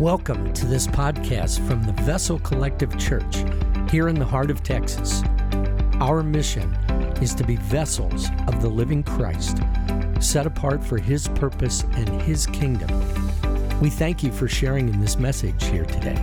Welcome to this podcast from the Vessel Collective Church here in the heart of Texas. Our mission is to be vessels of the living Christ, set apart for His purpose and His kingdom. We thank you for sharing in this message here today.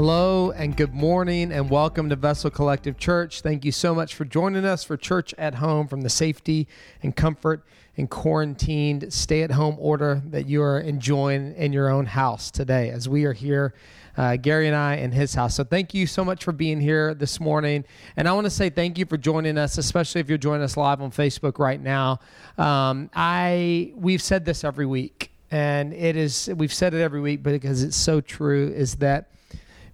Hello and good morning, and welcome to Vessel Collective Church. Thank you so much for joining us for Church at Home from the safety and comfort and quarantined stay at home order that you are enjoying in your own house today as we are here. Uh, Gary and I in his house. So thank you so much for being here this morning. And I want to say thank you for joining us, especially if you're joining us live on Facebook right now. Um, I we've said this every week, and it is we've said it every week, because it's so true, is that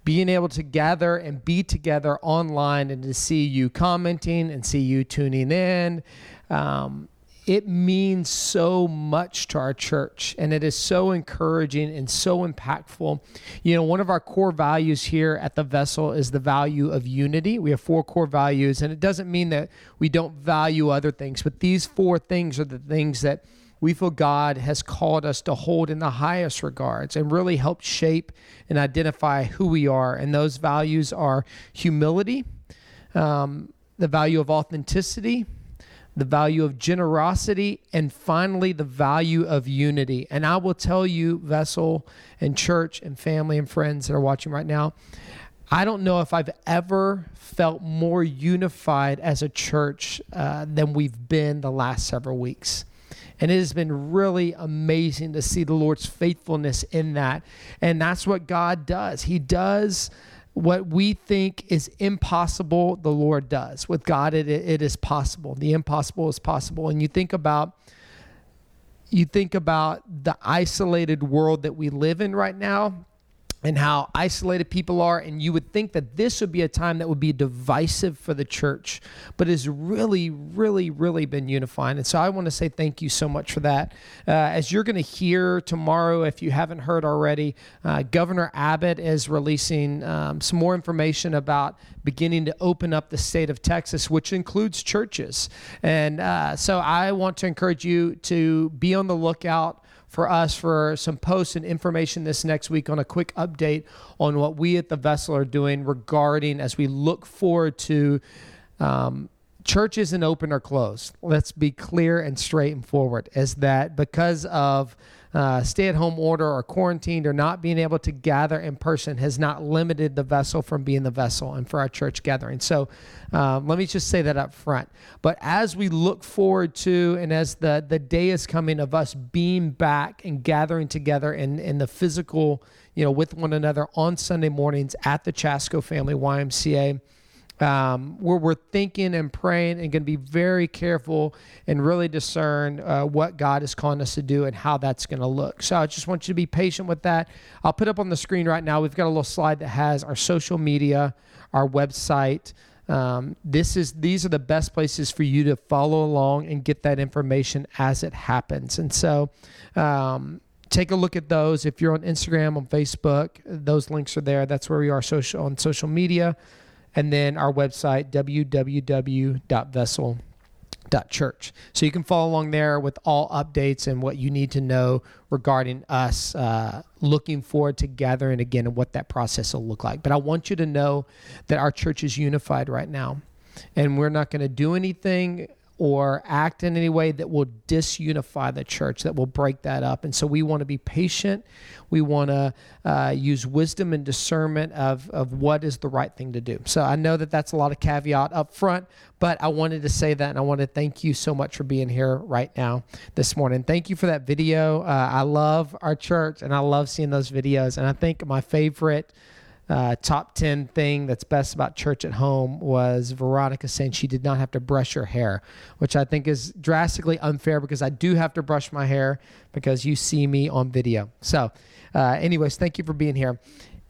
being able to gather and be together online and to see you commenting and see you tuning in. Um, it means so much to our church and it is so encouraging and so impactful. You know, one of our core values here at the vessel is the value of unity. We have four core values, and it doesn't mean that we don't value other things, but these four things are the things that we feel God has called us to hold in the highest regards and really help shape and identify who we are. And those values are humility, um, the value of authenticity, the value of generosity, and finally, the value of unity. And I will tell you, Vessel and church and family and friends that are watching right now, I don't know if I've ever felt more unified as a church uh, than we've been the last several weeks. And it has been really amazing to see the Lord's faithfulness in that. And that's what God does. He does what we think is impossible, the Lord does. With God, it, it is possible. The impossible is possible. And you think about you think about the isolated world that we live in right now and how isolated people are. And you would think that this would be a time that would be divisive for the church, but has really, really, really been unifying. And so I want to say thank you so much for that. Uh, as you're going to hear tomorrow, if you haven't heard already, uh, Governor Abbott is releasing um, some more information about beginning to open up the state of Texas, which includes churches. And uh, so I want to encourage you to be on the lookout for us for some posts and information this next week on a quick update on what we at the Vessel are doing regarding as we look forward to um, church isn't open or closed. Let's be clear and straight and forward. Is that because of uh, stay at home order or quarantined or not being able to gather in person has not limited the vessel from being the vessel and for our church gathering. So um, let me just say that up front. But as we look forward to and as the, the day is coming of us being back and gathering together in, in the physical, you know, with one another on Sunday mornings at the Chasco Family YMCA um, where we're thinking and praying and going to be very careful and really discern uh, what God is calling us to do and how that's going to look. So I just want you to be patient with that. I'll put up on the screen right now. We've got a little slide that has our social media, our website. Um, this is these are the best places for you to follow along and get that information as it happens. And so. Um, take a look at those if you're on instagram on facebook those links are there that's where we are social on social media and then our website, www.vessel.church. So you can follow along there with all updates and what you need to know regarding us uh, looking forward to gathering again and what that process will look like. But I want you to know that our church is unified right now. And we're not going to do anything or act in any way that will disunify the church, that will break that up. And so we want to be patient. We want to uh, use wisdom and discernment of, of what is the right thing to do. So I know that that's a lot of caveat up front, but I wanted to say that and I want to thank you so much for being here right now this morning. Thank you for that video. Uh, I love our church and I love seeing those videos. And I think my favorite uh, top 10 thing that's best about church at home was Veronica saying she did not have to brush her hair, which I think is drastically unfair because I do have to brush my hair because you see me on video. So, uh, anyways, thank you for being here.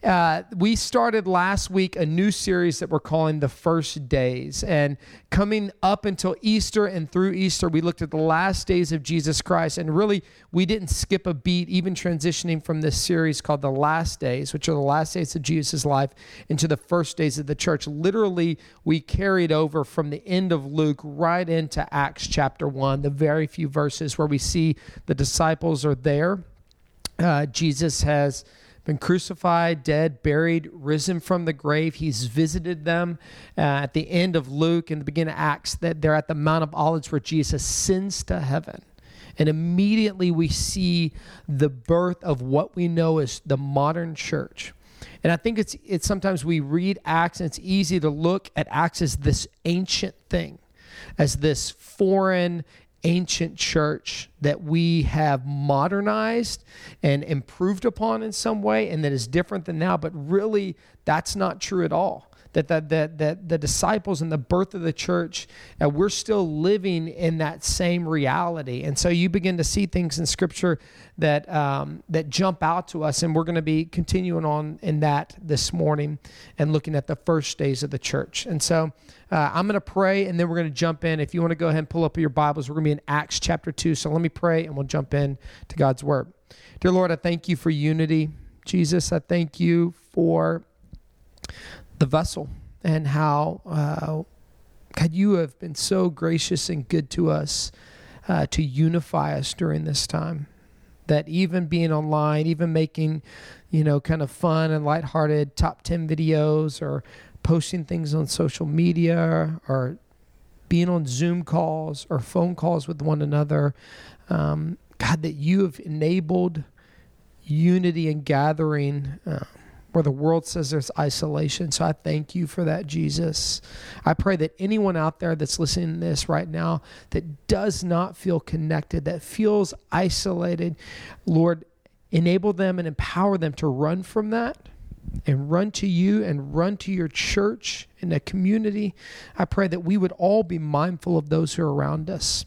Uh, we started last week a new series that we're calling the first days. And coming up until easter and through easter we looked at the last days of jesus christ. And really we didn't skip a beat even transitioning from this series called the last days which are the last days of jesus' life into the first days of the church. Literally we carried over from the end of luke right into acts chapter 1 the very few verses where we see the disciples are there. Uh, Jesus has been crucified, dead, buried, risen from the grave. He's visited them uh, at the end of Luke and the beginning of Acts that they're at the Mount of Olives where Jesus ascends to heaven. And immediately we see the birth of what we know as the modern church. And I think it's it's sometimes we read Acts and it's easy to look at Acts as this ancient thing, as this foreign ancient church that we have modernized and improved upon in some way and that is different than now but really that's not true at all that the, that, that the disciples and the birth of the church, uh, we're still living in that same reality. And so you begin to see things in Scripture that um, that jump out to us, and we're going to be continuing on in that this morning and looking at the first days of the church. And so uh, I'm going to pray, and then we're going to jump in. If you want to go ahead and pull up your Bibles, we're going to be in Acts chapter two. So let me pray, and we'll jump in to God's word. Dear Lord, I thank you for unity. Jesus, I thank you for the vessel and how, uh, God, you have been so gracious and good to us uh, to unify us during this time. That even being online, even making, you know, kind of fun and lighthearted top 10 videos or posting things on social media or being on Zoom calls or phone calls with one another, um, God, that you have enabled unity and gathering. Uh, where the world says there's isolation. So I thank you for that, Jesus. I pray that anyone out there that's listening to this right now that does not feel connected, that feels isolated, Lord, enable them and empower them to run from that and run to you and run to your church and the community. I pray that we would all be mindful of those who are around us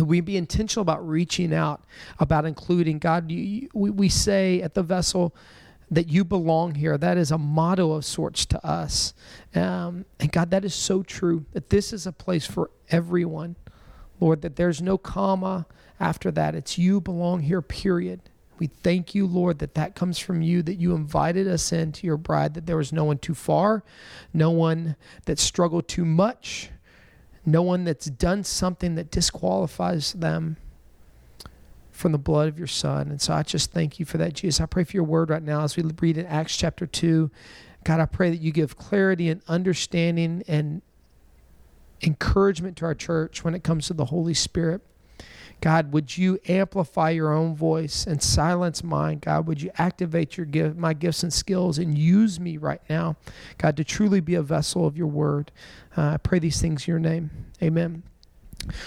we be intentional about reaching out, about including God. You, we, we say at the vessel, that you belong here. That is a motto of sorts to us. Um, and God, that is so true that this is a place for everyone, Lord, that there's no comma after that. It's you belong here, period. We thank you, Lord, that that comes from you, that you invited us into your bride, that there was no one too far, no one that struggled too much, no one that's done something that disqualifies them from the blood of your son. And so I just thank you for that, Jesus. I pray for your word right now as we read in Acts chapter 2. God, I pray that you give clarity and understanding and encouragement to our church when it comes to the Holy Spirit. God, would you amplify your own voice and silence mine? God, would you activate your gift, my gifts and skills and use me right now, God, to truly be a vessel of your word. Uh, I pray these things in your name. Amen.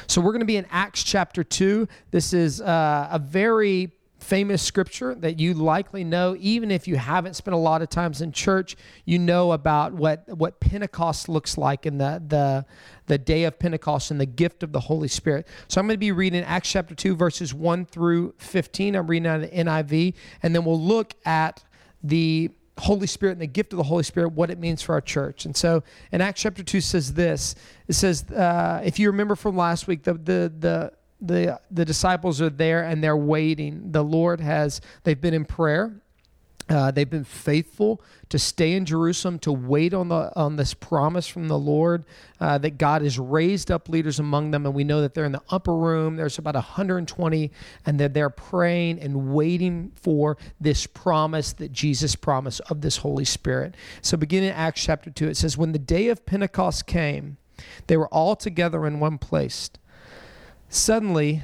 So we're going to be in Acts chapter 2. This is uh, a very famous scripture that you likely know. Even if you haven't spent a lot of times in church you know about what what pentecost looks like in the the the day of pentecost and the gift of the holy spirit. So i'm going to be reading acts chapter 2 verses 1 through 15 i'm reading out of the niv and then we'll look at the Holy Spirit and the gift of the Holy Spirit, what it means for our church. And so in Acts chapter 2 says this it says, uh, if you remember from last week, the, the, the, the, the disciples are there and they're waiting. The Lord has, they've been in prayer uh, they've been faithful to stay in Jerusalem to wait on the on this promise from the Lord uh, that God has raised up leaders among them, and we know that they're in the upper room. There's about 120, and they're praying and waiting for this promise that Jesus promised of this Holy Spirit. So, beginning in Acts chapter two, it says, "When the day of Pentecost came, they were all together in one place. Suddenly."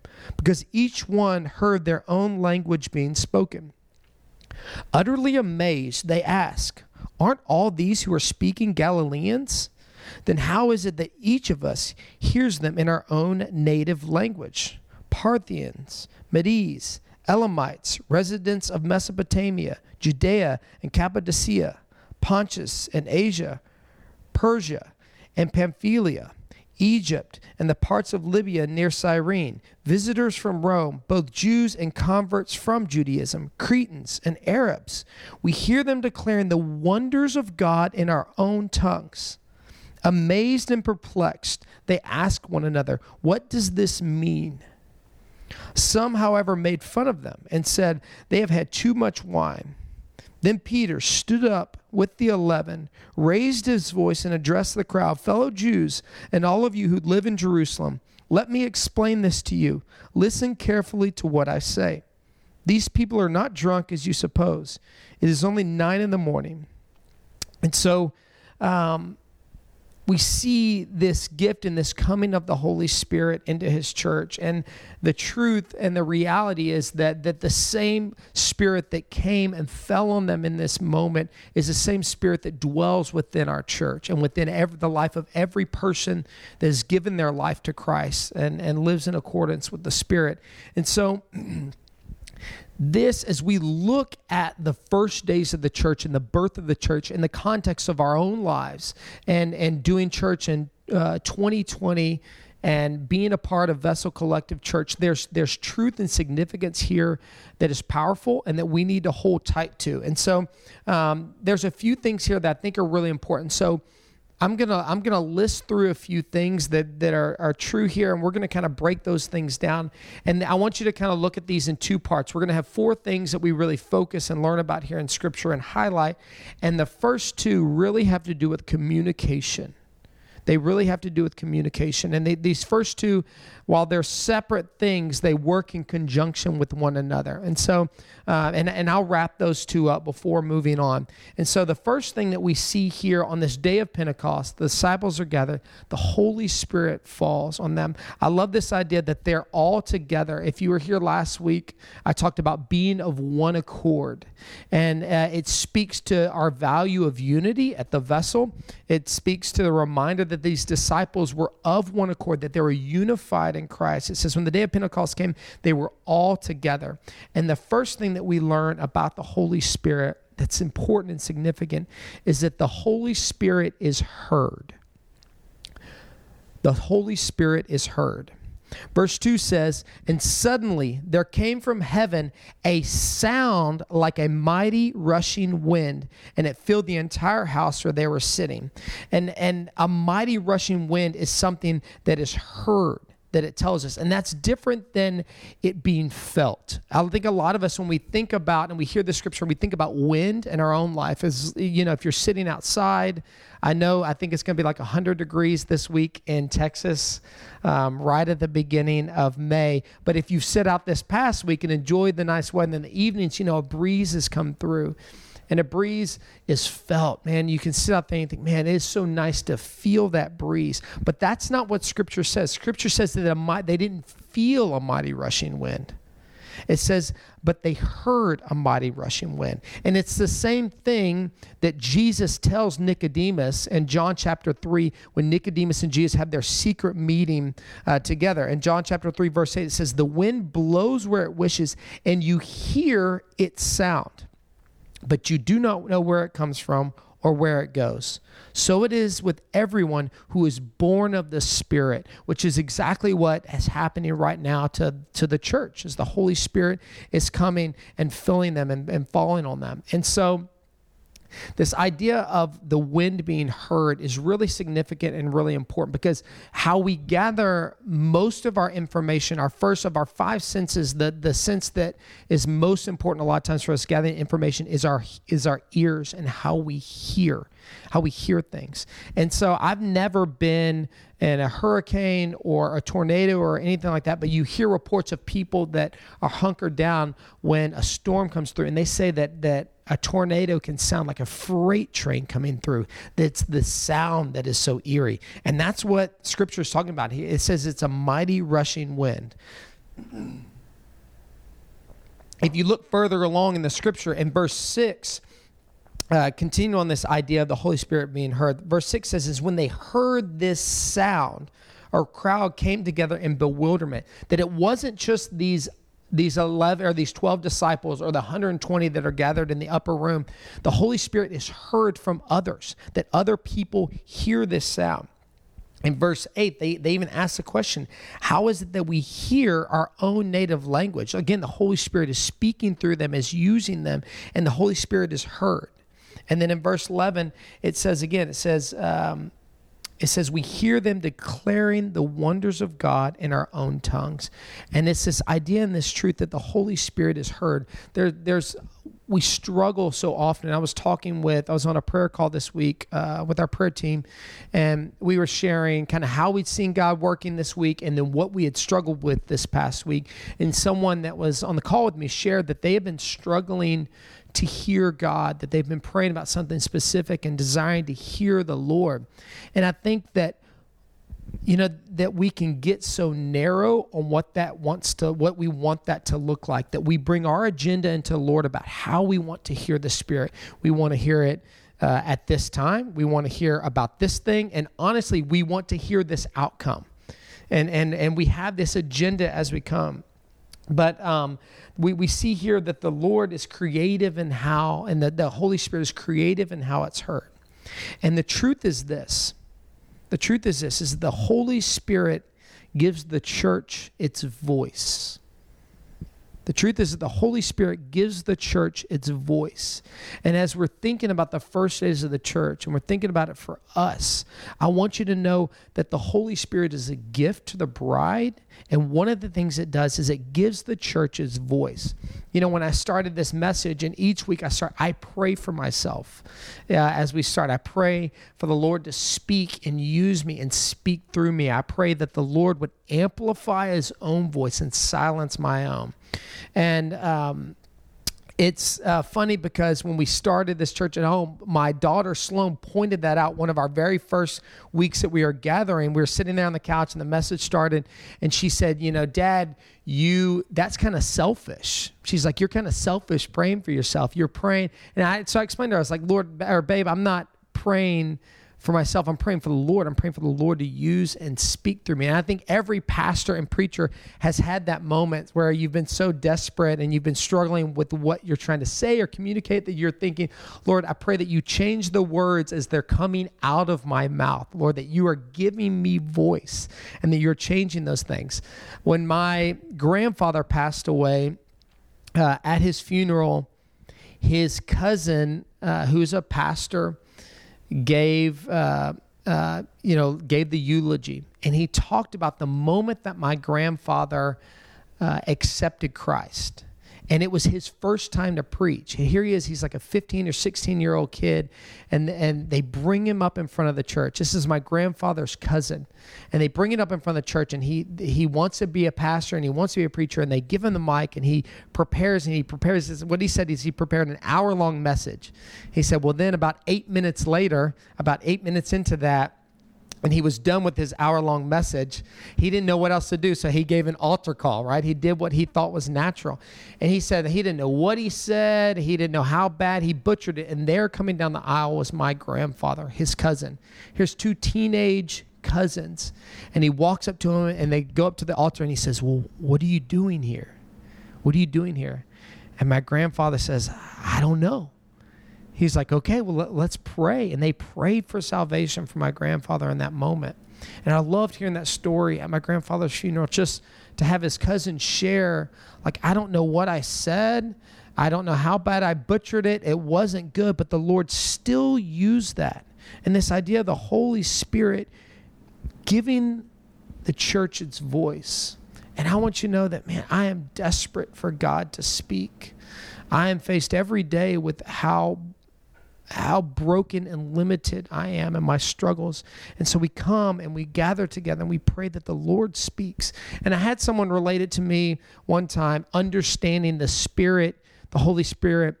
because each one heard their own language being spoken. Utterly amazed, they ask, Aren't all these who are speaking Galileans? Then how is it that each of us hears them in our own native language? Parthians, Medes, Elamites, residents of Mesopotamia, Judea and Cappadocia, Pontus and Asia, Persia and Pamphylia Egypt, and the parts of Libya near Cyrene, visitors from Rome, both Jews and converts from Judaism, Cretans and Arabs. We hear them declaring the wonders of God in our own tongues. Amazed and perplexed, they ask one another, What does this mean? Some, however, made fun of them and said, They have had too much wine. Then Peter stood up with the eleven, raised his voice, and addressed the crowd Fellow Jews, and all of you who live in Jerusalem, let me explain this to you. Listen carefully to what I say. These people are not drunk as you suppose. It is only nine in the morning. And so, um, we see this gift and this coming of the Holy Spirit into his church. And the truth and the reality is that, that the same spirit that came and fell on them in this moment is the same spirit that dwells within our church and within every, the life of every person that has given their life to Christ and, and lives in accordance with the Spirit. And so this as we look at the first days of the church and the birth of the church in the context of our own lives and and doing church in uh, 2020 and being a part of Vessel Collective Church, there's there's truth and significance here that is powerful and that we need to hold tight to. And so um, there's a few things here that I think are really important. So I'm gonna I'm gonna list through a few things that that are, are true here, and we're gonna kind of break those things down. And I want you to kind of look at these in two parts. We're gonna have four things that we really focus and learn about here in Scripture and highlight. And the first two really have to do with communication. They really have to do with communication. And they, these first two, while they're separate things, they work in conjunction with one another. And so, uh, and, and I'll wrap those two up before moving on. And so, the first thing that we see here on this day of Pentecost, the disciples are gathered, the Holy Spirit falls on them. I love this idea that they're all together. If you were here last week, I talked about being of one accord. And uh, it speaks to our value of unity at the vessel, it speaks to the reminder that these disciples were of one accord, that they were unified in Christ. It says, when the day of Pentecost came, they were all together. And the first thing that we learn about the Holy Spirit that's important and significant is that the Holy Spirit is heard. The Holy Spirit is heard. Verse 2 says, And suddenly there came from heaven a sound like a mighty rushing wind, and it filled the entire house where they were sitting. And, and a mighty rushing wind is something that is heard that it tells us. And that's different than it being felt. I think a lot of us, when we think about and we hear the scripture, we think about wind in our own life. As you know, if you're sitting outside, I know I think it's going to be like 100 degrees this week in Texas, um, right at the beginning of May. But if you sit out this past week and enjoyed the nice weather in the evenings, you know, a breeze has come through and a breeze is felt. Man, you can sit out there and think, man, it is so nice to feel that breeze. But that's not what Scripture says. Scripture says that they didn't feel a mighty rushing wind. It says, but they heard a mighty rushing wind. And it's the same thing that Jesus tells Nicodemus in John chapter 3 when Nicodemus and Jesus have their secret meeting uh, together. In John chapter 3, verse 8, it says, The wind blows where it wishes, and you hear its sound but you do not know where it comes from or where it goes. So it is with everyone who is born of the Spirit, which is exactly what is happening right now to, to the church, as the Holy Spirit is coming and filling them and, and falling on them. And so this idea of the wind being heard is really significant and really important because how we gather most of our information, our first of our five senses, the, the sense that is most important a lot of times for us gathering information is our is our ears and how we hear, how we hear things. And so I've never been in a hurricane or a tornado or anything like that, but you hear reports of people that are hunkered down when a storm comes through, and they say that that a tornado can sound like a freight train coming through. That's the sound that is so eerie. And that's what scripture is talking about here. It says it's a mighty rushing wind. If you look further along in the scripture, in verse 6, uh, continue on this idea of the Holy Spirit being heard. Verse 6 says, is when they heard this sound, our crowd came together in bewilderment. That it wasn't just these these 11 or these 12 disciples or the 120 that are gathered in the upper room, the Holy Spirit is heard from others, that other people hear this sound. in verse 8 they, they even ask the question how is it that we hear our own native language again the holy spirit is speaking through them is using them and the holy spirit is heard and then in verse 11 it says again it says um, it says we hear them declaring the wonders of God in our own tongues. And it's this idea and this truth that the Holy Spirit is heard. There, there's we struggle so often. I was talking with, I was on a prayer call this week uh, with our prayer team, and we were sharing kind of how we'd seen God working this week and then what we had struggled with this past week. And someone that was on the call with me shared that they had been struggling to hear God, that they've been praying about something specific and desiring to hear the Lord. And I think that you know that we can get so narrow on what that wants to what we want that to look like that we bring our agenda into the lord about how we want to hear the spirit. We want to hear it uh, at this time. We want to hear about this thing. And honestly we want to hear this outcome. And and and we have this agenda as we come but um, we, we see here that the Lord is creative in how, and that the Holy Spirit is creative in how it's heard. And the truth is this the truth is this is the Holy Spirit gives the church its voice. The truth is that the Holy Spirit gives the church its voice. And as we're thinking about the first days of the church and we're thinking about it for us, I want you to know that the Holy Spirit is a gift to the bride. And one of the things it does is it gives the church its voice. You know, when I started this message, and each week I start, I pray for myself uh, as we start. I pray for the Lord to speak and use me and speak through me. I pray that the Lord would amplify his own voice and silence my own. And um, it's uh, funny because when we started this church at home, my daughter Sloan pointed that out one of our very first weeks that we were gathering. We were sitting there on the couch and the message started, and she said, You know, Dad, you that's kind of selfish. She's like, You're kind of selfish praying for yourself. You're praying. And I so I explained to her, I was like, Lord or babe, I'm not praying for myself. I'm praying for the Lord. I'm praying for the Lord to use and speak through me. And I think every pastor and preacher has had that moment where you've been so desperate and you've been struggling with what you're trying to say or communicate that you're thinking, Lord, I pray that you change the words as they're coming out of my mouth. Lord, that you are giving me voice and that you're changing those things. When my grandfather passed away uh, at his funeral, his cousin, uh, who's a pastor, gave uh, uh, you know gave the eulogy, and he talked about the moment that my grandfather uh, accepted Christ and it was his first time to preach. Here he is, he's like a 15 or 16 year old kid, and, and they bring him up in front of the church. This is my grandfather's cousin, and they bring it up in front of the church, and he he wants to be a pastor and he wants to be a preacher, and they give him the mic, and he prepares and he prepares this. What he said is he prepared an hour long message. He said, well, then about eight minutes later, about eight minutes into that and he was done with his hour long message. He didn't know what else to do, so he gave an altar call, right? He did what he thought was natural. And he said he didn't know what he said, he didn't know how bad he butchered it. And there coming down the aisle was my grandfather, his cousin. Here's two teenage cousins. And he walks up to him and they go up to the altar and he says, Well, what are you doing here? What are you doing here? And my grandfather says, I don't know he's like, okay, well, let, us pray. And they prayed for salvation for my grandfather in that moment. And I loved hearing that story at my grandfather's funeral, just to have his cousin share, like, I don't know what I said. I don't know how bad I butchered it. It wasn't good, but the Lord still used that. And this idea of the Holy Spirit giving the church its voice. And I want you to know that, man, I am desperate for God to speak. I am faced every day with how how broken and limited I am and my struggles. And so we come and we gather together and we pray that the Lord speaks. And I had someone related to me one time understanding the Spirit, the Holy Spirit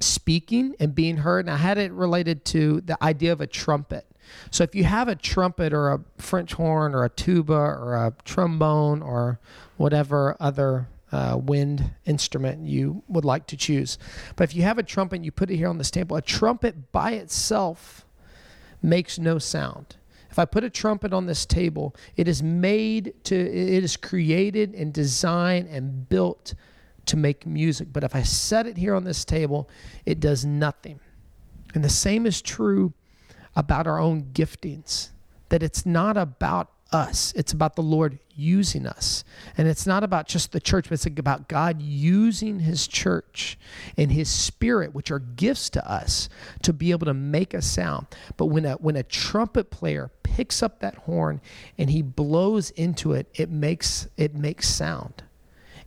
speaking and being heard. And I had it related to the idea of a trumpet. So if you have a trumpet or a French horn or a tuba or a trombone or whatever other uh, wind instrument you would like to choose. But if you have a trumpet, you put it here on this table. A trumpet by itself makes no sound. If I put a trumpet on this table, it is made to, it is created and designed and built to make music. But if I set it here on this table, it does nothing. And the same is true about our own giftings. that it's not about us, it's about the Lord using us. And it's not about just the church, but it's about God using his church and his spirit, which are gifts to us, to be able to make a sound. But when a when a trumpet player picks up that horn and he blows into it, it makes it makes sound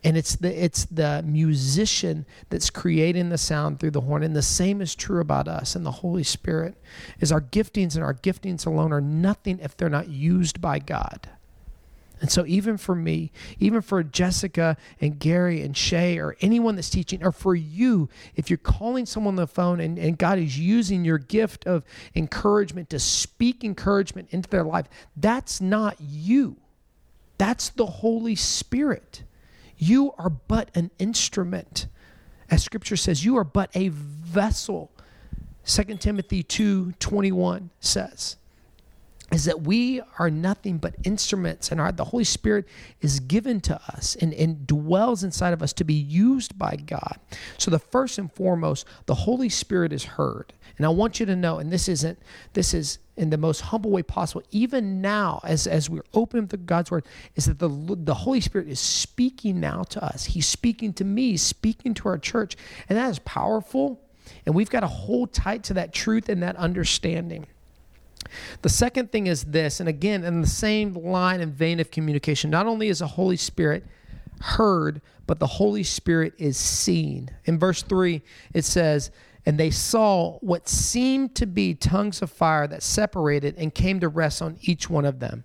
and it's the it's the musician that's creating the sound through the horn. And the same is true about us. And the holy spirit is our giftings and our giftings alone are nothing if they're not used by god. And so even for me even for jessica and gary and shay or anyone that's teaching or for you if you're calling someone on the phone and, and god is using your gift of encouragement to speak encouragement into their life that's not you. That's the holy spirit you are but an instrument. As scripture says, you are but a vessel. 2 Timothy 2 21 says is that we are nothing but instruments and our, the holy spirit is given to us and, and dwells inside of us to be used by god so the first and foremost the holy spirit is heard and i want you to know and this isn't this is in the most humble way possible even now as, as we're open to god's word is that the, the holy spirit is speaking now to us. He's speaking to me speaking to our church and that is powerful. And we've got to hold tight to that truth and that understanding. The second thing is this, and again, in the same line and vein of communication, not only is the Holy Spirit heard, but the Holy Spirit is seen. In verse 3, it says, And they saw what seemed to be tongues of fire that separated and came to rest on each one of them.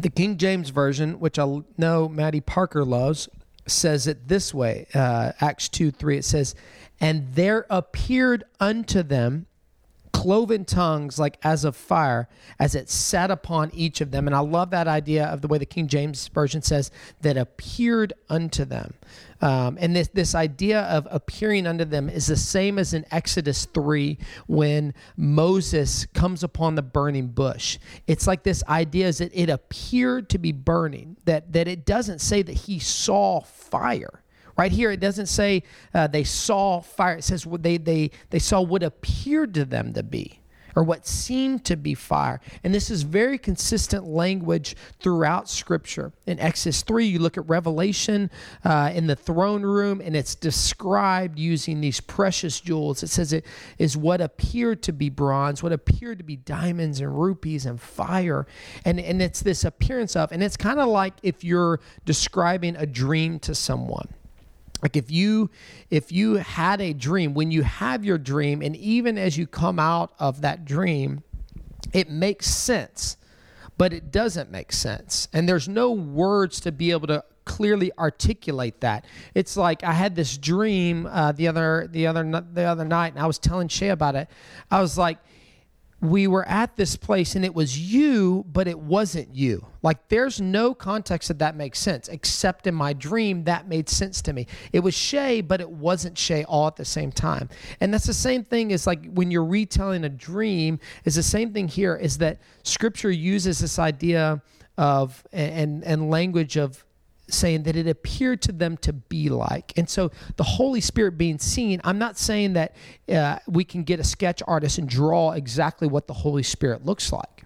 The King James Version, which I know Maddie Parker loves, says it this way uh, Acts 2 3. It says, And there appeared unto them cloven tongues like as of fire as it sat upon each of them. And i love that idea of the way the king james version says that appeared unto them. Um, and this, this idea of appearing unto them is the same as in exodus 3 when moses comes upon the burning bush. It's like this idea is that it appeared to be burning that, that it doesn't say that he saw fire Right here, it doesn't say uh, they saw fire. It says they, they, they saw what appeared to them to be or what seemed to be fire. And this is very consistent language throughout Scripture. In Exodus 3, you look at Revelation uh, in the throne room, and it's described using these precious jewels. It says it is what appeared to be bronze, what appeared to be diamonds and rupees and fire. And, and it's this appearance of, and it's kind of like if you're describing a dream to someone like if you if you had a dream when you have your dream and even as you come out of that dream it makes sense but it doesn't make sense. And there's no words to be able to clearly articulate that. It's like i had this dream uh, the other the other the other night and i was telling shay about it. I was like we were at this place and it was you, but it wasn't you. Like there's no context that that makes sense, except in my dream that made sense to me. It was Shay, but it wasn't Shay all at the same time. And that's the same thing as like when you're retelling a dream, is the same thing here, is that scripture uses this idea of and and language of saying that it appeared to them to be like. And so the Holy Spirit being seen, I'm not saying that uh, we can get a sketch artist and draw exactly what the Holy Spirit looks like.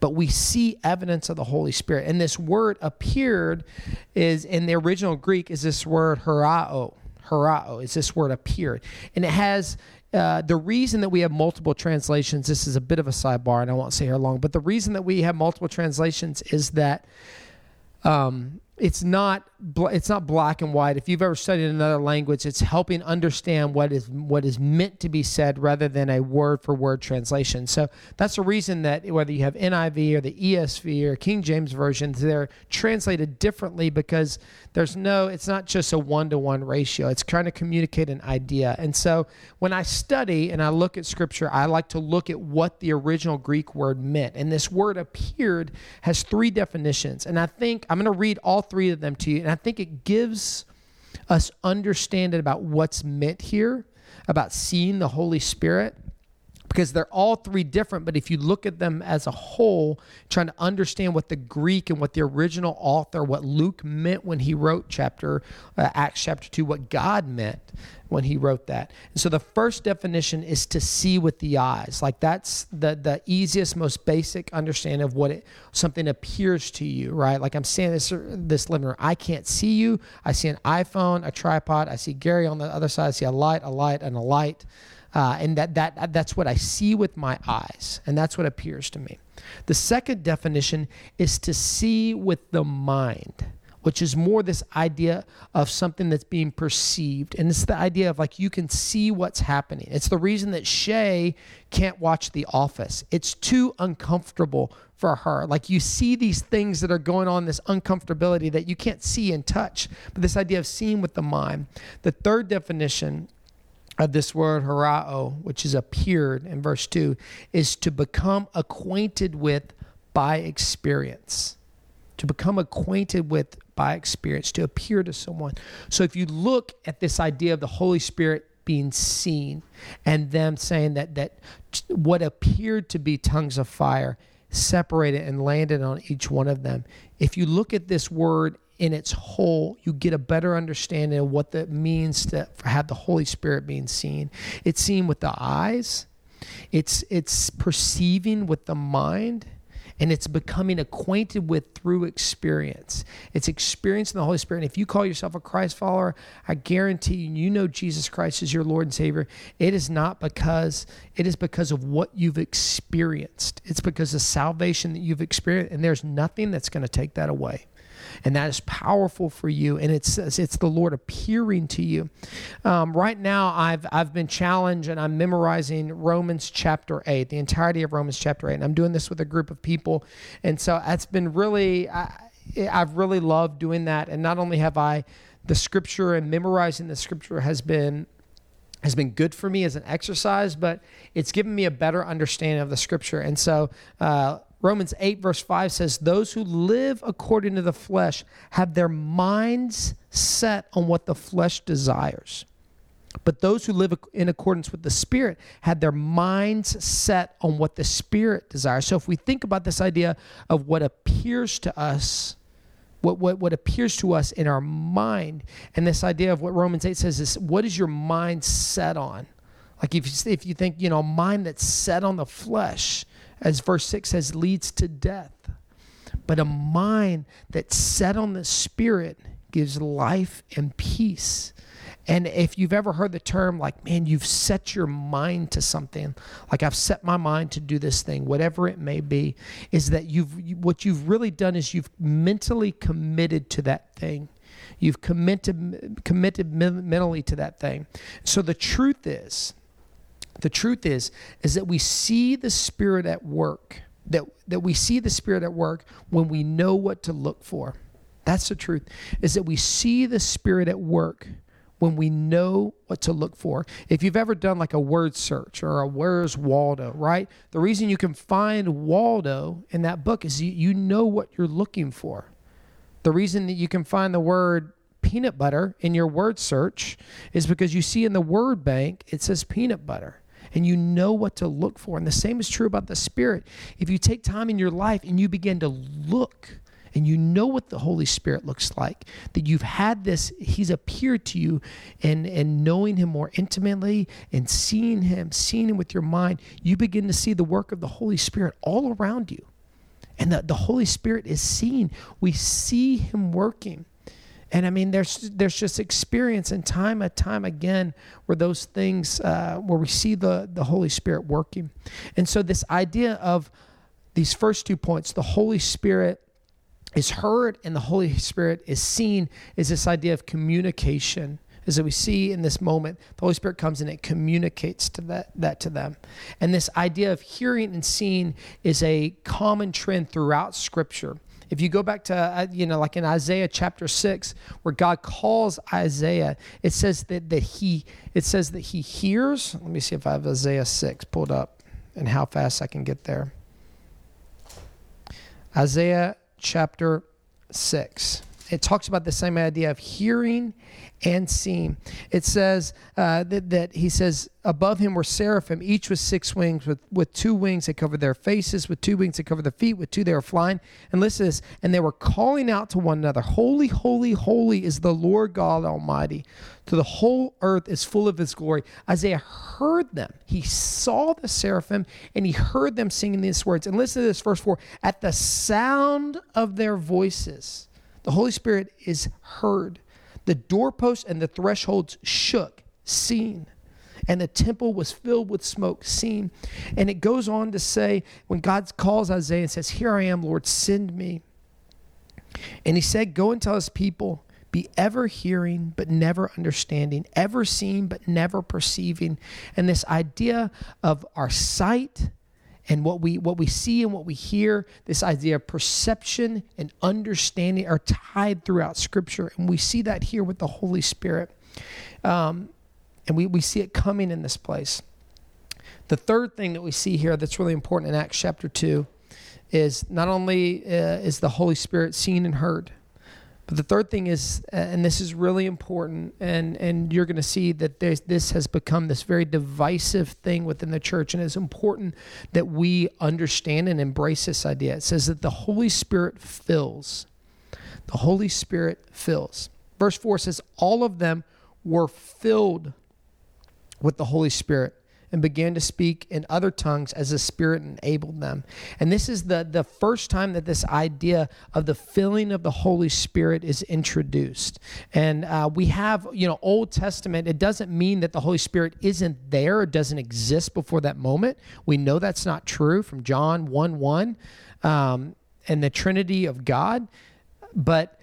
But we see evidence of the Holy Spirit. And this word appeared is in the original Greek is this word horao. Horao is this word appeared. And it has uh, the reason that we have multiple translations, this is a bit of a sidebar, and I won't say here long, but the reason that we have multiple translations is that um, it's not it's not black and white. If you've ever studied another language, it's helping understand what is what is meant to be said rather than a word for word translation. So that's the reason that whether you have NIV or the ESV or King James versions, they're translated differently because there's no it's not just a one to one ratio. It's trying to communicate an idea. And so when I study and I look at scripture, I like to look at what the original Greek word meant. And this word appeared has three definitions. And I think I'm going to read all three of them to you. I think it gives us understanding about what's meant here, about seeing the Holy Spirit. Because they're all three different. But if you look at them as a whole, trying to understand what the Greek and what the original author, what Luke meant when he wrote chapter uh, Acts chapter two, what God meant when he wrote that. And so the first definition is to see with the eyes. Like that's the the easiest, most basic understanding of what it something appears to you, right? Like I'm saying this this room, I can't see you. I see an iPhone, a tripod. I see Gary on the other side. I see a light, a light, and a light. Uh, and that, that that's what I see with my eyes, and that's what appears to me. The second definition is to see with the mind, which is more this idea of something that's being perceived. And it's the idea of like you can see what's happening. It's the reason that Shay can't watch The Office, it's too uncomfortable for her. Like you see these things that are going on, this uncomfortability that you can't see and touch, but this idea of seeing with the mind. The third definition of this word horao, which is appeared in verse 2, is to become acquainted with by experience. To become acquainted with by experience, to appear to someone. So if you look at this idea of the Holy Spirit being seen and them saying that that what appeared to be tongues of fire separated and landed on each one of them. If you look at this word in its whole, you get a better understanding of what that means to have the Holy Spirit being seen. It's seen with the eyes, it's it's perceiving with the mind, and it's becoming acquainted with through experience. It's experiencing the Holy Spirit. And if you call yourself a Christ follower, I guarantee you, you know Jesus Christ is your Lord and Savior. It is not because it is because of what you've experienced. It's because of salvation that you've experienced, and there's nothing that's going to take that away and that is powerful for you. And it's it's the Lord appearing to you. Um, right now, I've I've been challenged, and I'm memorizing Romans chapter eight, the entirety of Romans chapter eight, and I'm doing this with a group of people, and so that's been really. I, I've really loved doing that, and not only have I the scripture and memorizing the scripture has been has been good for me as an exercise, but it's given me a better understanding of the scripture. And so, uh, Romans 8, verse 5 says, Those who live according to the flesh have their minds set on what the flesh desires. But those who live in accordance with the Spirit have their minds set on what the Spirit desires. So if we think about this idea of what appears to us, what, what, what appears to us in our mind, and this idea of what Romans 8 says is, what is your mind set on? Like if you, if you think, you know, a mind that's set on the flesh, as verse 6 says, leads to death. But a mind that's set on the Spirit gives life and peace. And if you've ever heard the term, like, man, you've set your mind to something, like I've set my mind to do this thing, whatever it may be, is that you've, what you've really done is you've mentally committed to that thing. You've committed, committed mentally to that thing. So the truth is, the truth is is that we see the spirit at work that that we see the spirit at work when we know what to look for that's the truth is that we see the spirit at work when we know what to look for. If you've ever done like a word search or a where's Waldo, right? The reason you can find Waldo in that book is you, you know what you're looking for. The reason that you can find the word peanut butter in your word search is because you see in the word bank it says peanut butter and you know what to look for. And the same is true about the Spirit. If you take time in your life and you begin to look, and you know what the Holy Spirit looks like, that you've had this, He's appeared to you, and, and knowing Him more intimately and seeing Him, seeing Him with your mind, you begin to see the work of the Holy Spirit all around you. And the, the Holy Spirit is seen. We see Him working. And I mean, there's there's just experience and time and time again where those things uh, where we see the the Holy Spirit working, and so this idea of these first two points, the Holy Spirit is heard and the Holy Spirit is seen, is this idea of communication. Is that we see in this moment, the Holy Spirit comes and it communicates to that, that to them. And this idea of hearing and seeing is a common trend throughout Scripture. If you go back to, uh, you know, like in Isaiah chapter 6, where God calls Isaiah, it says that, that he, it says that he hears. Let me see if I have Isaiah 6 pulled up and how fast I can get there. Isaiah chapter 6. It talks about the same idea of hearing and seeing. It says uh, that, that he says above him were seraphim, each with six wings. With, with two wings they covered their faces, with two wings they covered their feet, with two they were flying. And listen to this, and they were calling out to one another, Holy, holy, holy is the Lord God Almighty. To the whole earth is full of his glory. Isaiah heard them. He saw the seraphim and he heard them singing these words. And listen to this, verse 4 At the sound of their voices, the Holy Spirit is heard. The doorposts and the thresholds shook, seen. And the temple was filled with smoke, seen. And it goes on to say, when God calls Isaiah and says, Here I am, Lord, send me. And he said, Go and tell his people, be ever hearing but never understanding, ever seeing but never perceiving. And this idea of our sight and what we what we see and what we hear this idea of perception and understanding are tied throughout scripture. And we see that here with the holy spirit. Um, and we, we see it coming in this place. The third thing that we see here that's really important in acts chapter 2 is not only uh, is the holy spirit seen and heard but the third thing is, uh, and this is really important, and, and you're going to see that this this has become this very divisive thing within the church, and it's important that we understand and embrace this idea. It says that the Holy Spirit fills. The Holy Spirit fills. Verse 4 says, All of them were filled with the Holy Spirit and began to speak in other tongues as the Spirit enabled them. And this is the, the first time that this idea of the filling of the Holy Spirit is introduced. And uh, we have, you know, Old Testament, it doesn't mean that the Holy Spirit isn't there, it doesn't exist before that moment. We know that's not true from John 1 1 um, and the Trinity of God. But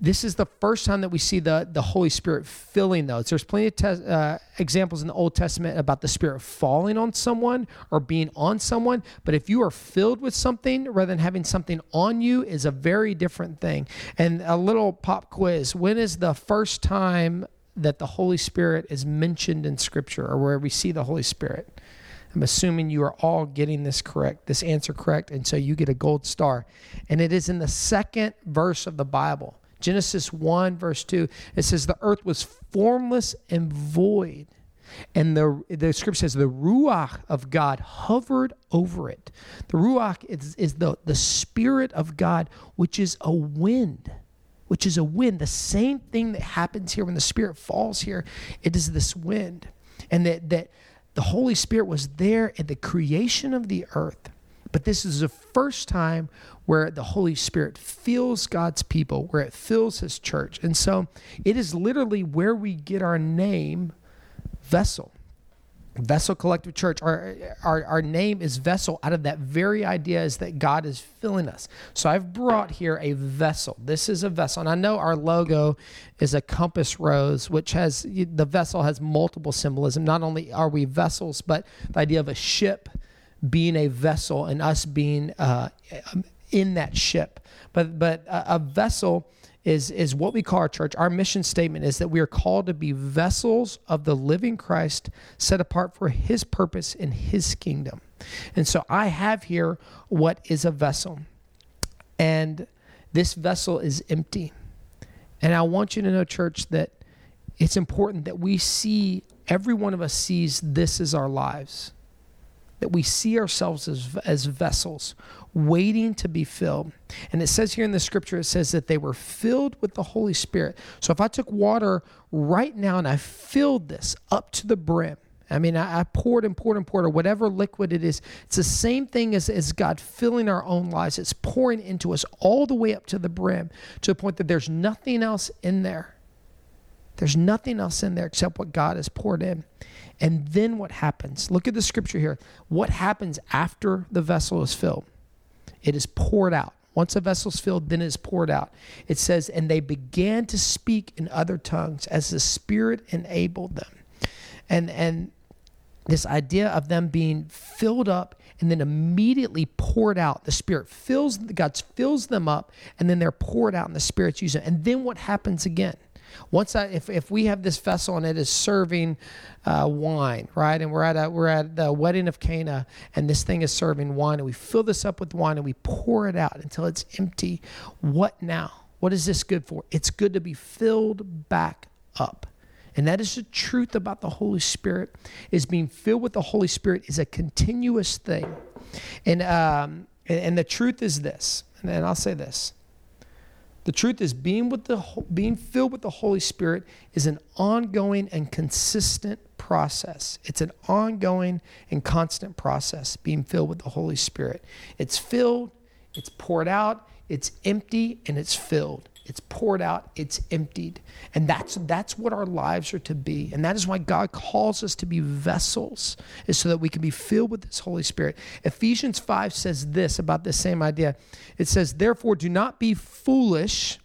this is the first time that we see the, the Holy Spirit filling those. There's plenty of te- uh, examples in the Old Testament about the Spirit falling on someone or being on someone. But if you are filled with something rather than having something on you, is a very different thing. And a little pop quiz: When is the first time that the Holy Spirit is mentioned in Scripture, or where we see the Holy Spirit? I'm assuming you are all getting this correct, this answer correct, and so you get a gold star. And it is in the second verse of the Bible. Genesis 1, verse 2, it says, The earth was formless and void. And the, the scripture says, The Ruach of God hovered over it. The Ruach is, is the, the Spirit of God, which is a wind. Which is a wind. The same thing that happens here when the Spirit falls here, it is this wind. And that, that the Holy Spirit was there in the creation of the earth. But this is the first time where the Holy Spirit fills God's people, where it fills His church. And so it is literally where we get our name, Vessel. Vessel Collective Church. Our, our, our name is vessel out of that very idea is that God is filling us. So I've brought here a vessel. This is a vessel. And I know our logo is a compass rose, which has the vessel has multiple symbolism. Not only are we vessels, but the idea of a ship being a vessel and us being uh, in that ship. But but a, a vessel is is what we call our church. Our mission statement is that we are called to be vessels of the living Christ, set apart for His purpose in His kingdom. And so I have here what is a vessel, and this vessel is empty. And I want you to know, church, that it's important that we see every one of us sees this as our lives that we see ourselves as, as vessels waiting to be filled. And it says here in the scripture, it says that they were filled with the Holy Spirit. So if I took water right now and I filled this up to the brim, I mean, I, I poured and poured and poured, or whatever liquid it is. It's the same thing as, as God filling our own lives. It's pouring into us all the way up to the brim to the point that there's nothing else in there. There's nothing else in there except what God has poured in. And then what happens? Look at the scripture here. What happens after the vessel is filled? It is poured out. Once a vessel is filled, then it is poured out. It says, and they began to speak in other tongues as the Spirit enabled them. And and this idea of them being filled up and then immediately poured out. The Spirit fills God fills them up, and then they're poured out, and the Spirit's using. And then what happens again? Once I, if, if we have this vessel and it is serving uh, wine, right, and we're at a, we're at the wedding of Cana, and this thing is serving wine, and we fill this up with wine and we pour it out until it's empty. What now? What is this good for? It's good to be filled back up. And that is the truth about the Holy Spirit is being filled with the Holy Spirit is a continuous thing. And um, and, and the truth is this, and I'll say this. The truth is being with the being filled with the Holy Spirit is an ongoing and consistent process. It's an ongoing and constant process being filled with the Holy Spirit. It's filled, it's poured out, it's empty and it's filled. It's poured out, it's emptied. And that's that's what our lives are to be. And that is why God calls us to be vessels, is so that we can be filled with this Holy Spirit. Ephesians 5 says this about the same idea. It says, Therefore, do not be foolish,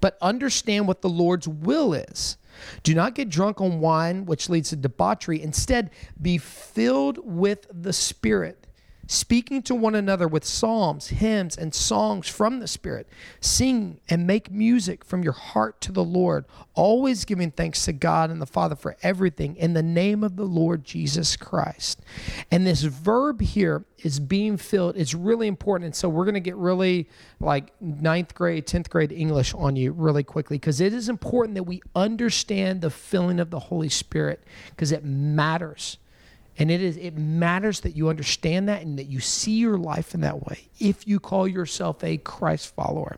but understand what the Lord's will is. Do not get drunk on wine, which leads to debauchery. Instead, be filled with the Spirit speaking to one another with psalms, hymns, and songs from the Spirit. Sing and make music from your heart to the Lord, always giving thanks to God and the Father for everything in the name of the Lord Jesus Christ. And this verb here is being filled It's really important. And so we're going to get really like ninth grade, 10th grade English on you really quickly because it is important that we understand the filling of the Holy Spirit because it matters. And it is it matters that you understand that and that you see your life in that way if you call yourself a Christ follower.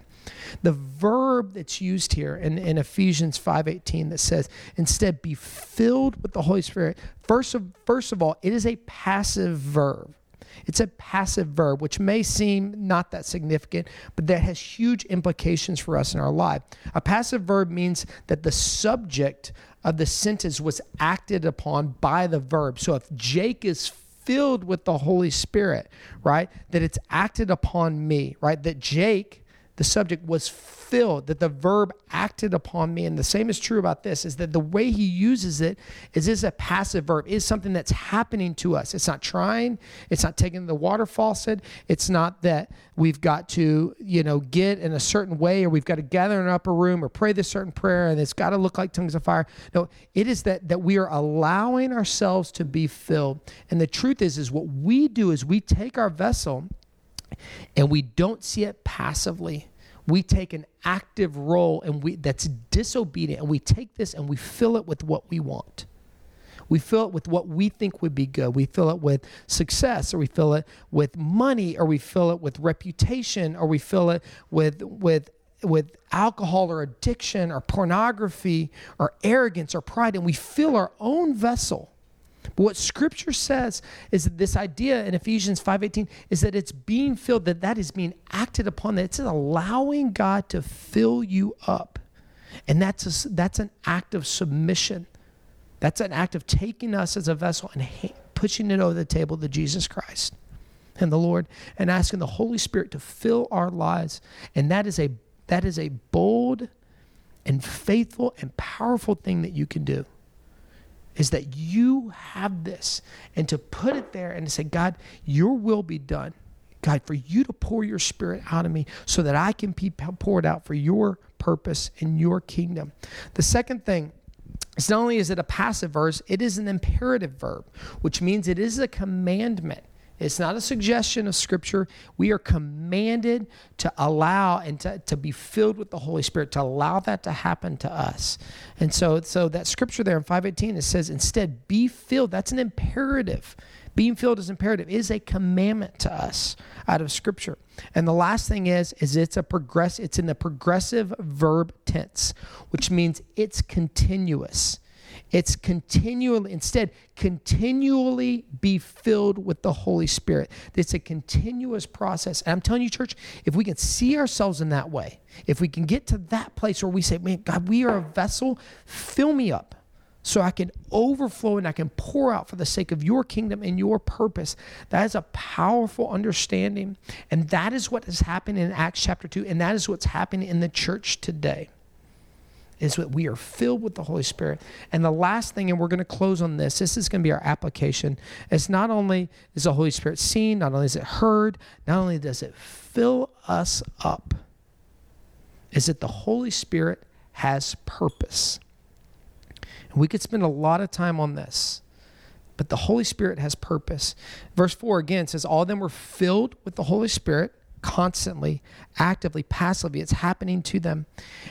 The verb that's used here in, in Ephesians 5:18 that says, instead be filled with the Holy Spirit. First of, first of all, it is a passive verb. It's a passive verb, which may seem not that significant, but that has huge implications for us in our life. A passive verb means that the subject of the sentence was acted upon by the verb. So if Jake is filled with the Holy Spirit, right, that it's acted upon me, right, that Jake, the subject, was filled, that the verb acted upon me. And the same is true about this is that the way he uses it is is a passive verb, is something that's happening to us. It's not trying, it's not taking the water faucet, it's not that we've got to, you know, get in a certain way or we've got to gather in an upper room or pray this certain prayer and it's got to look like tongues of fire. No, it is that that we are allowing ourselves to be filled. And the truth is, is what we do is we take our vessel and we don't see it passively we take an active role and we that's disobedient and we take this and we fill it with what we want. We fill it with what we think would be good. We fill it with success or we fill it with money or we fill it with reputation or we fill it with with with alcohol or addiction or pornography or arrogance or pride and we fill our own vessel but what scripture says is that this idea in Ephesians 5:18 is that it's being filled that that is being acted upon that it's allowing God to fill you up. And that's a, that's an act of submission. That's an act of taking us as a vessel and pushing it over the table to Jesus Christ and the Lord and asking the Holy Spirit to fill our lives. And that is a that is a bold and faithful and powerful thing that you can do is that you have this and to put it there and to say, God, your will be done. God, for you to pour your spirit out of me so that I can be poured out for your purpose and your kingdom. The second thing is not only is it a passive verse, it is an imperative verb, which means it is a commandment. It's not a suggestion of Scripture. We are commanded to allow and to, to be filled with the Holy Spirit, to allow that to happen to us. And so, so that Scripture there in 518, it says, instead, be filled. That's an imperative. Being filled is imperative. It is a commandment to us out of Scripture. And the last thing is, is it's a progress. It's in the progressive verb tense, which means it's continuous. It's continually, instead, continually be filled with the Holy Spirit. It's a continuous process. And I'm telling you, church, if we can see ourselves in that way, if we can get to that place where we say, man, God, we are a vessel, fill me up so I can overflow and I can pour out for the sake of your kingdom and your purpose. That is a powerful understanding. And that is what has happened in Acts chapter 2. And that is what's happening in the church today is that we are filled with the Holy Spirit. And the last thing, and we're going to close on this, this is going to be our application. It's not only is the Holy Spirit seen, not only is it heard, not only does it fill us up, is that the Holy Spirit has purpose. And we could spend a lot of time on this, but the Holy Spirit has purpose. Verse 4 again says, All of them were filled with the Holy Spirit constantly, actively, passively. It's happening to them.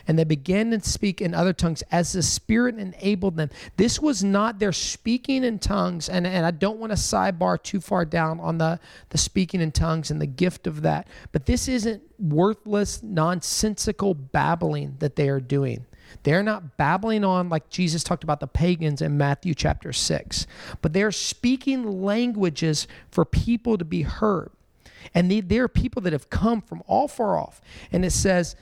And they began to speak in other tongues as the Spirit enabled them. This was not their speaking in tongues. And, and I don't want to sidebar too far down on the, the speaking in tongues and the gift of that. But this isn't worthless, nonsensical babbling that they are doing. They're not babbling on like Jesus talked about the pagans in Matthew chapter 6, but they're speaking languages for people to be heard. And they, they're people that have come from all far off. And it says,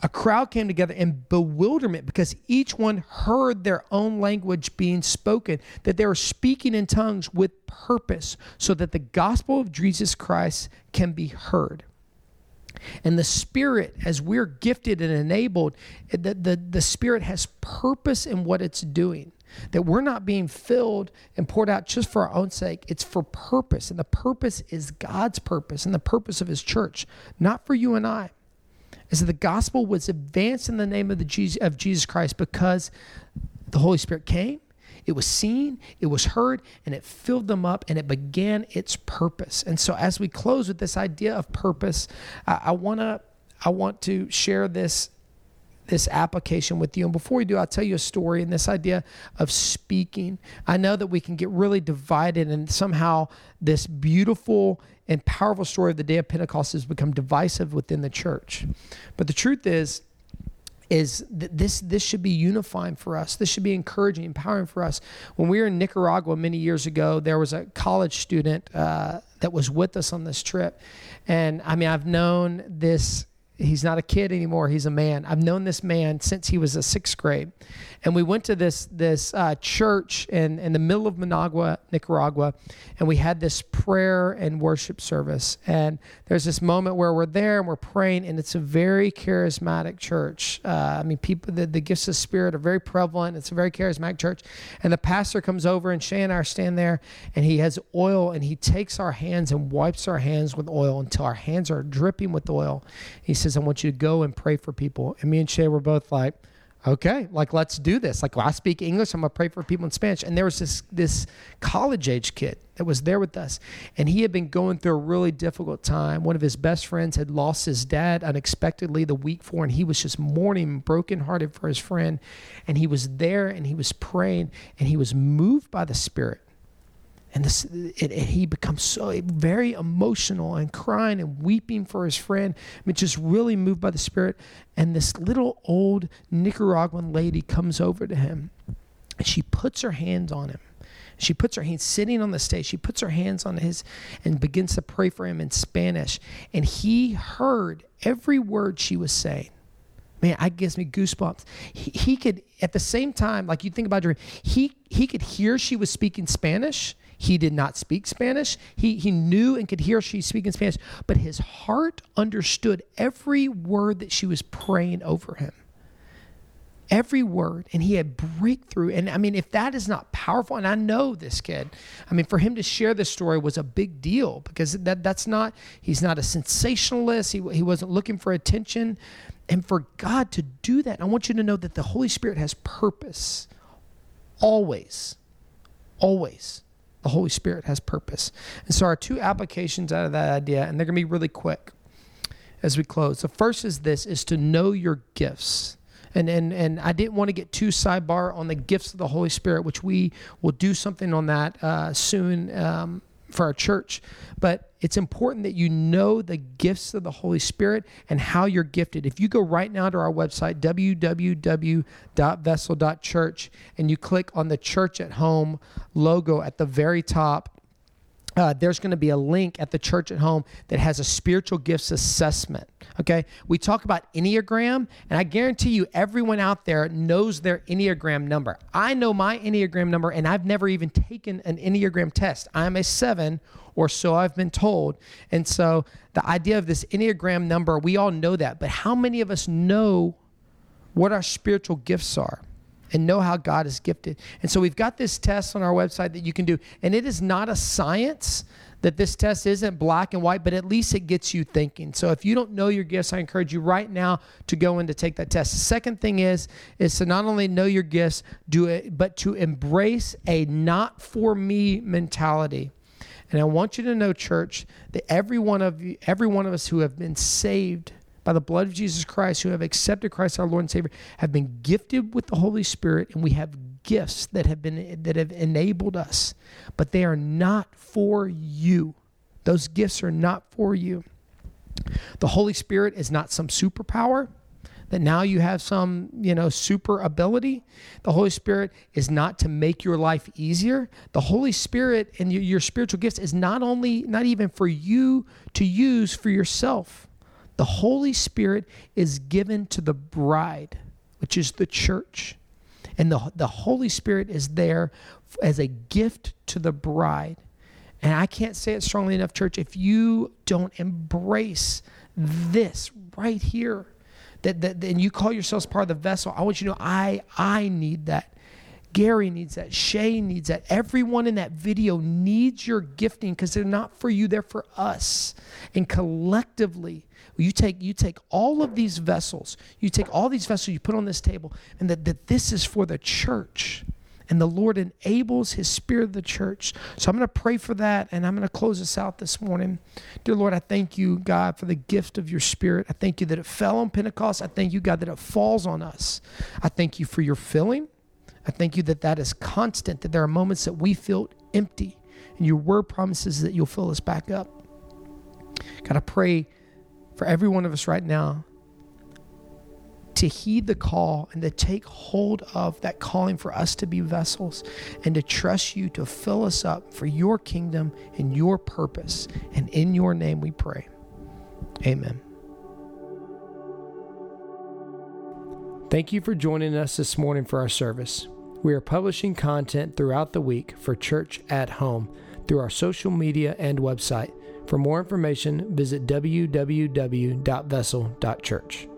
a crowd came together in bewilderment because each one heard their own language being spoken, that they were speaking in tongues with purpose so that the gospel of Jesus Christ can be heard. And the Spirit, as we're gifted and enabled, the, the, the Spirit has purpose in what it's doing. That we're not being filled and poured out just for our own sake. It's for purpose. And the purpose is God's purpose and the purpose of His church, not for you and I. Is that the gospel was advanced in the name of, the Jesus, of Jesus Christ because the Holy Spirit came it was seen, it was heard, and it filled them up and it began its purpose. And so as we close with this idea of purpose, I, I wanna I want to share this this application with you. And before we do, I'll tell you a story and this idea of speaking. I know that we can get really divided, and somehow this beautiful and powerful story of the day of Pentecost has become divisive within the church. But the truth is, is that this this should be unifying for us. This should be encouraging, empowering for us. When we were in Nicaragua many years ago, there was a college student uh, that was with us on this trip, and I mean I've known this he's not a kid anymore. He's a man. I've known this man since he was a sixth grade. And we went to this this uh, church in, in the middle of managua nicaragua and we had this prayer and worship service. And there's this moment where we're there and we're praying and it's a very charismatic church. Uh, i mean people the, the gifts of spirit are very prevalent. It's a very charismatic church. And the pastor comes over and shay and i are standing there and he has oil and he takes our hands and wipes our hands with oil until our hands are dripping with oil. He says says, I want you to go and pray for people. And me and Shay were both like, okay, like let's do this. Like well, I speak English, I'm gonna pray for people in Spanish. And there was this this college age kid that was there with us, and he had been going through a really difficult time. One of his best friends had lost his dad unexpectedly the week before, and he was just mourning, brokenhearted for his friend. And he was there and he was praying and he was moved by the Spirit and this it, he becomes so very emotional and crying and weeping for his friend I mean, just really moved by the spirit. And this little old nicaraguan lady comes over to him and she puts her hands on him. She puts her hands sitting on the stage she puts her hands on his and begins to pray for him in spanish. And he heard every word she was saying. Man, I gives me goosebumps. He, he, could at the same time, like you think about your, he he could hear she was speaking Spanish, he did not speak Spanish. He, he knew and could hear she speaking Spanish, but his heart understood every word that she was praying over him. Every word. And he had breakthrough. And I mean, if that is not powerful, and I know this kid, I mean, for him to share this story was a big deal because that, that's not, he's not a sensationalist. He, he wasn't looking for attention. And for God to do that, I want you to know that the Holy Spirit has purpose always. Always the Holy Spirit has purpose. And so, our two applications out of that idea, and they're going to be really quick as we close. The first is this: is to know your gifts. And, and, and I didn't want to get too sidebar on the gifts of the Holy Spirit, which we will do something on that uh, soon um, for our church. But it's important that you know the gifts of the Holy Spirit and how you're gifted. If you go right now to our website, www.vessel.church, and you click on the church at home logo at the very top, uh, there's going to be a link at the church at home that has a spiritual gifts assessment. Okay. We talk about Enneagram, and I guarantee you, everyone out there knows their Enneagram number. I know my Enneagram number, and I've never even taken an Enneagram test. I'm a seven, or so I've been told. And so the idea of this Enneagram number, we all know that. But how many of us know what our spiritual gifts are? And know how God is gifted. And so we've got this test on our website that you can do. And it is not a science that this test isn't black and white, but at least it gets you thinking. So if you don't know your gifts, I encourage you right now to go in to take that test. The second thing is is to not only know your gifts, do it, but to embrace a not for me mentality. And I want you to know, church, that every one of you, every one of us who have been saved by the blood of Jesus Christ, who have accepted Christ our Lord and Savior, have been gifted with the Holy Spirit, and we have gifts that have been that have enabled us, but they are not for you. Those gifts are not for you. The Holy Spirit is not some superpower that now you have some, you know, super ability. The Holy Spirit is not to make your life easier. The Holy Spirit and your, your spiritual gifts is not only, not even for you to use for yourself. The Holy Spirit is given to the bride, which is the church. And the, the Holy Spirit is there as a gift to the bride. And I can't say it strongly enough, church, if you don't embrace this right here, that, that and you call yourselves part of the vessel, I want you to know I I need that. Gary needs that. Shay needs that. Everyone in that video needs your gifting because they're not for you, they're for us. And collectively, you take you take all of these vessels, you take all these vessels you put on this table, and that, that this is for the church. And the Lord enables his spirit of the church. So I'm going to pray for that and I'm going to close this out this morning. Dear Lord, I thank you, God, for the gift of your spirit. I thank you that it fell on Pentecost. I thank you, God, that it falls on us. I thank you for your filling. I thank you that that is constant, that there are moments that we feel empty, and your word promises that you'll fill us back up. God, I pray for every one of us right now to heed the call and to take hold of that calling for us to be vessels and to trust you to fill us up for your kingdom and your purpose. And in your name we pray. Amen. Thank you for joining us this morning for our service. We are publishing content throughout the week for Church at Home through our social media and website. For more information, visit www.vessel.church.